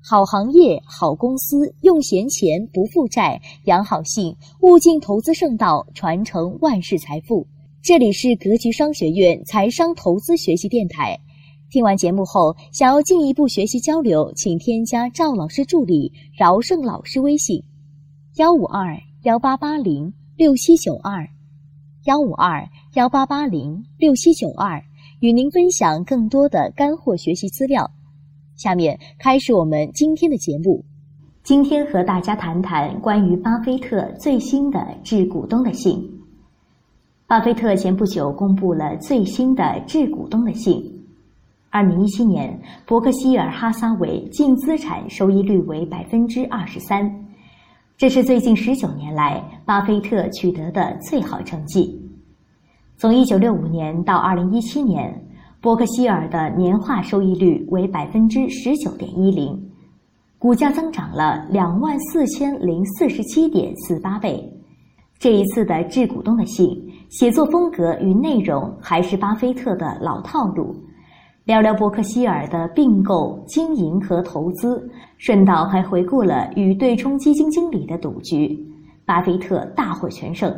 好行业、好公司，用闲钱不负债，养好性，物尽投资圣道，传承万世财富。这里是格局商学院财商投资学习电台。听完节目后，想要进一步学习交流，请添加赵老师助理饶胜老师微信：幺五二幺八八零六七九二，幺五二幺八八零六七九二，与您分享更多的干货学习资料。下面开始我们今天的节目。今天和大家谈谈关于巴菲特最新的致股东的信。巴菲特前不久公布了最新的致股东的信。二零一七年，伯克希尔哈撒韦净资产收益率为百分之二十三，这是最近十九年来巴菲特取得的最好成绩。从一九六五年到二零一七年。伯克希尔的年化收益率为百分之十九点一零，股价增长了两万四千零四十七点四八倍。这一次的致股东的信，写作风格与内容还是巴菲特的老套路，聊聊伯克希尔的并购、经营和投资，顺道还回顾了与对冲基金经理的赌局，巴菲特大获全胜。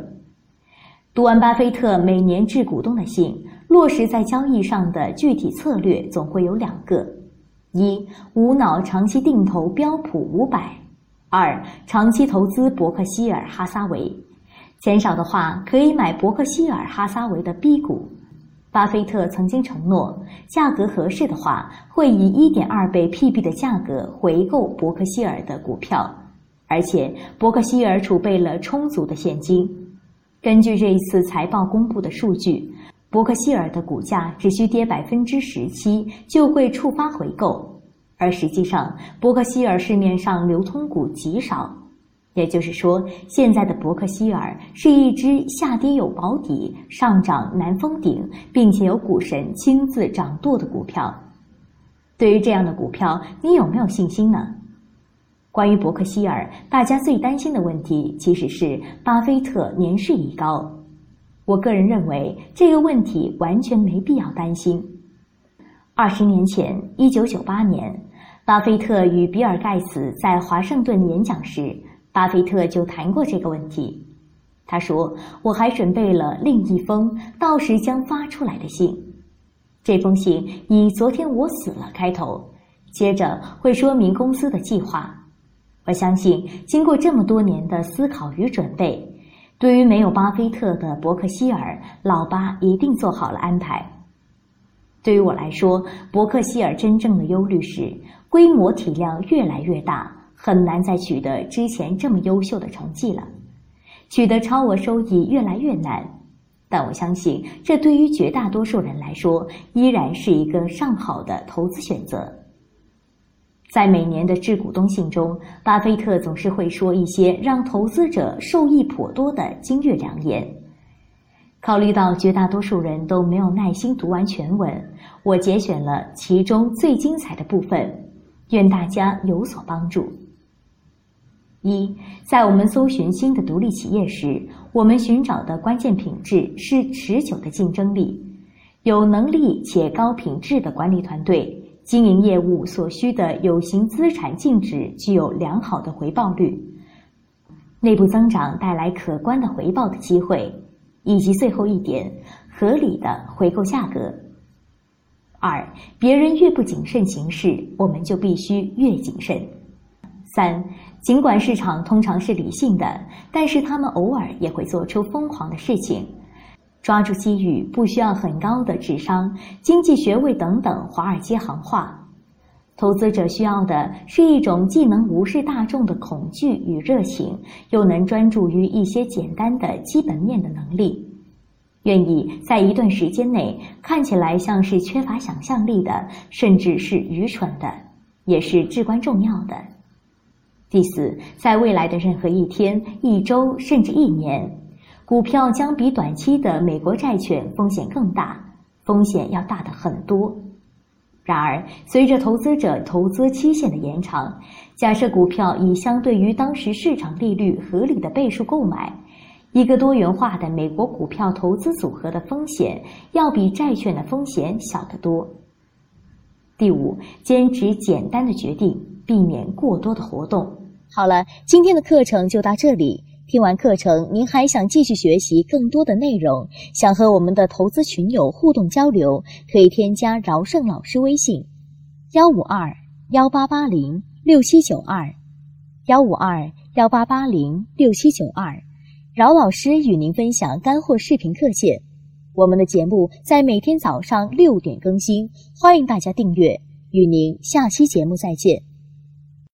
读完巴菲特每年致股东的信。落实在交易上的具体策略总会有两个：一、无脑长期定投标普五百；二、长期投资伯克希尔哈撒韦。钱少的话，可以买伯克希尔哈撒韦的 B 股。巴菲特曾经承诺，价格合适的话，会以一点二倍 PB 的价格回购伯克希尔的股票，而且伯克希尔储备了充足的现金。根据这一次财报公布的数据。伯克希尔的股价只需跌百分之十七就会触发回购，而实际上伯克希尔市面上流通股极少，也就是说，现在的伯克希尔是一只下跌有保底、上涨难封顶，并且有股神亲自掌舵的股票。对于这样的股票，你有没有信心呢？关于伯克希尔，大家最担心的问题其实是巴菲特年事已高。我个人认为这个问题完全没必要担心。二十年前，一九九八年，巴菲特与比尔盖茨在华盛顿演讲时，巴菲特就谈过这个问题。他说：“我还准备了另一封到时将发出来的信，这封信以‘昨天我死了’开头，接着会说明公司的计划。我相信，经过这么多年的思考与准备。”对于没有巴菲特的伯克希尔，老巴一定做好了安排。对于我来说，伯克希尔真正的忧虑是规模体量越来越大，很难再取得之前这么优秀的成绩了，取得超额收益越来越难。但我相信，这对于绝大多数人来说，依然是一个上好的投资选择。在每年的致股东信中，巴菲特总是会说一些让投资者受益颇多的金玉良言。考虑到绝大多数人都没有耐心读完全文，我节选了其中最精彩的部分，愿大家有所帮助。一，在我们搜寻新的独立企业时，我们寻找的关键品质是持久的竞争力，有能力且高品质的管理团队。经营业务所需的有形资产净值具有良好的回报率，内部增长带来可观的回报的机会，以及最后一点，合理的回购价格。二，别人越不谨慎行事，我们就必须越谨慎。三，尽管市场通常是理性的，但是他们偶尔也会做出疯狂的事情。抓住机遇不需要很高的智商、经济学位等等华尔街行话，投资者需要的是一种既能无视大众的恐惧与热情，又能专注于一些简单的基本面的能力，愿意在一段时间内看起来像是缺乏想象力的，甚至是愚蠢的，也是至关重要的。第四，在未来的任何一天、一周甚至一年。股票将比短期的美国债券风险更大，风险要大的很多。然而，随着投资者投资期限的延长，假设股票以相对于当时市场利率合理的倍数购买，一个多元化的美国股票投资组合的风险要比债券的风险小得多。第五，坚持简单的决定，避免过多的活动。好了，今天的课程就到这里。听完课程，您还想继续学习更多的内容，想和我们的投资群友互动交流，可以添加饶胜老师微信：幺五二幺八八零六七九二，幺五二幺八八零六七九二。饶老师与您分享干货视频课件。我们的节目在每天早上六点更新，欢迎大家订阅。与您下期节目再见。